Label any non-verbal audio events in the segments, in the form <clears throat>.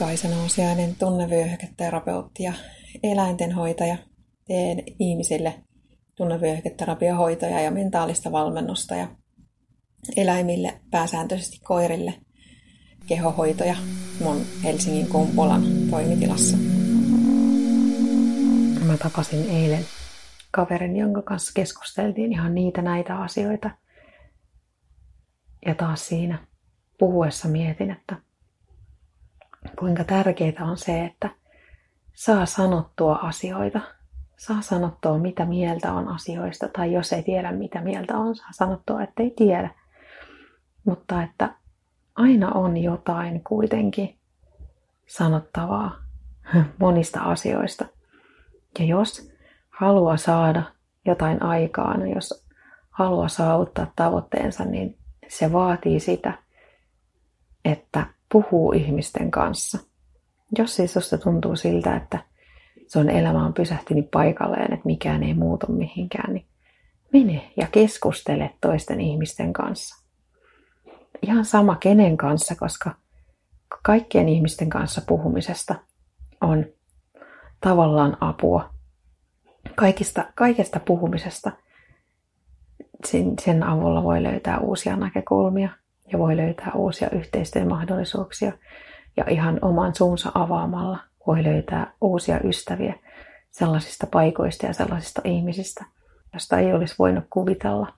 Kaisa Nousiainen, tunnevyöhyketerapeutti ja eläintenhoitaja. Teen ihmisille tunnevyöhyketerapiohoitoja ja mentaalista valmennusta ja eläimille, pääsääntöisesti koirille, kehohoitoja mun Helsingin Kumpulan toimitilassa. Mä tapasin eilen kaverin, jonka kanssa keskusteltiin ihan niitä näitä asioita. Ja taas siinä puhuessa mietin, että kuinka tärkeää on se, että saa sanottua asioita. Saa sanottua, mitä mieltä on asioista, tai jos ei tiedä, mitä mieltä on, saa sanottua, että ei tiedä. Mutta että aina on jotain kuitenkin sanottavaa monista asioista. Ja jos haluaa saada jotain aikaan, jos haluaa saavuttaa tavoitteensa, niin se vaatii sitä, että puhuu ihmisten kanssa. Jos siis susta tuntuu siltä, että sun elämä on pysähtynyt paikalleen, että mikään ei muutu mihinkään, niin mene ja keskustele toisten ihmisten kanssa. Ihan sama kenen kanssa, koska kaikkien ihmisten kanssa puhumisesta on tavallaan apua. Kaikista, kaikesta puhumisesta sen, sen avulla voi löytää uusia näkökulmia ja voi löytää uusia yhteistyön mahdollisuuksia. Ja ihan oman suunsa avaamalla voi löytää uusia ystäviä sellaisista paikoista ja sellaisista ihmisistä, josta ei olisi voinut kuvitella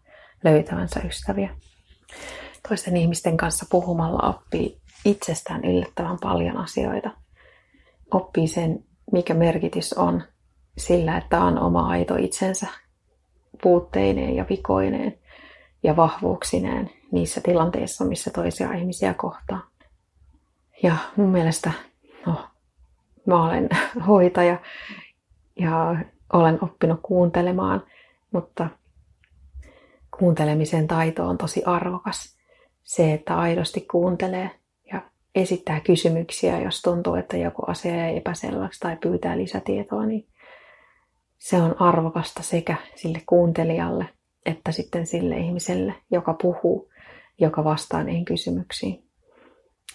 löytävänsä ystäviä. Toisten ihmisten kanssa puhumalla oppii itsestään yllättävän paljon asioita. Oppii sen, mikä merkitys on sillä, että on oma aito itsensä puutteineen ja vikoineen ja vahvuuksineen niissä tilanteissa, missä toisia ihmisiä kohtaa. Ja mun mielestä, no, mä olen <laughs> hoitaja ja olen oppinut kuuntelemaan, mutta kuuntelemisen taito on tosi arvokas. Se, että aidosti kuuntelee ja esittää kysymyksiä, jos tuntuu, että joku asia ei epäselväksi tai pyytää lisätietoa, niin se on arvokasta sekä sille kuuntelijalle että sitten sille ihmiselle, joka puhuu, joka vastaa niihin kysymyksiin.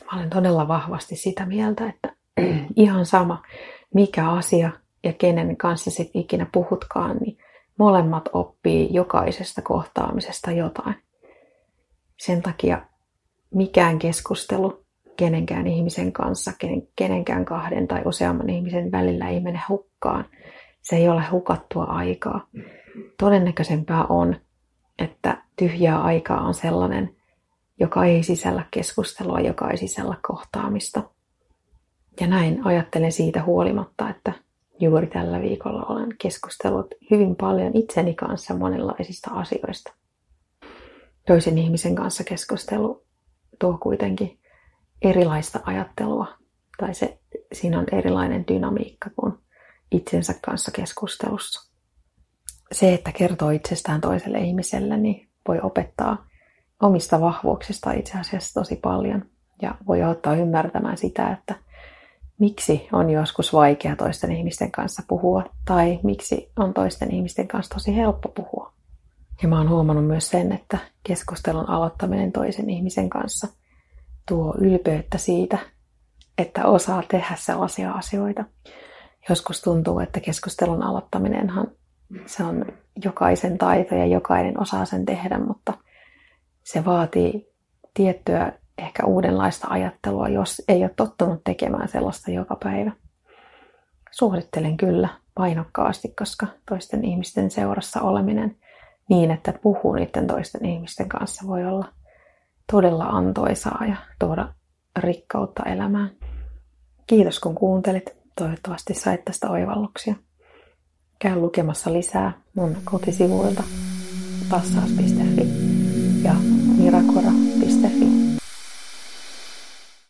Mä olen todella vahvasti sitä mieltä, että <clears throat> ihan sama mikä asia ja kenen kanssa sitten ikinä puhutkaan, niin molemmat oppii jokaisesta kohtaamisesta jotain. Sen takia mikään keskustelu kenenkään ihmisen kanssa, kenenkään kahden tai useamman ihmisen välillä ei mene hukkaan. Se ei ole hukattua aikaa. Todennäköisempää on, että tyhjää aikaa on sellainen, joka ei sisällä keskustelua, joka ei sisällä kohtaamista. Ja näin ajattelen siitä huolimatta, että juuri tällä viikolla olen keskustellut hyvin paljon itseni kanssa monenlaisista asioista. Toisen ihmisen kanssa keskustelu tuo kuitenkin erilaista ajattelua, tai se, siinä on erilainen dynamiikka kuin itsensä kanssa keskustelussa. Se, että kertoo itsestään toiselle ihmiselle, niin voi opettaa omista vahvuuksista itse asiassa tosi paljon ja voi auttaa ymmärtämään sitä, että miksi on joskus vaikea toisten ihmisten kanssa puhua tai miksi on toisten ihmisten kanssa tosi helppo puhua. Ja mä oon huomannut myös sen, että keskustelun aloittaminen toisen ihmisen kanssa tuo ylpeyttä siitä, että osaa tehdä sellaisia asioita. Joskus tuntuu, että keskustelun aloittaminenhan se on jokaisen taito ja jokainen osaa sen tehdä, mutta se vaatii tiettyä ehkä uudenlaista ajattelua, jos ei ole tottunut tekemään sellaista joka päivä. Suosittelen kyllä painokkaasti, koska toisten ihmisten seurassa oleminen niin, että puhuu niiden toisten ihmisten kanssa voi olla todella antoisaa ja tuoda rikkautta elämään. Kiitos kun kuuntelit. Toivottavasti sait tästä oivalluksia. Käy lukemassa lisää mun kotisivuilta passaus.fi ja Mirakora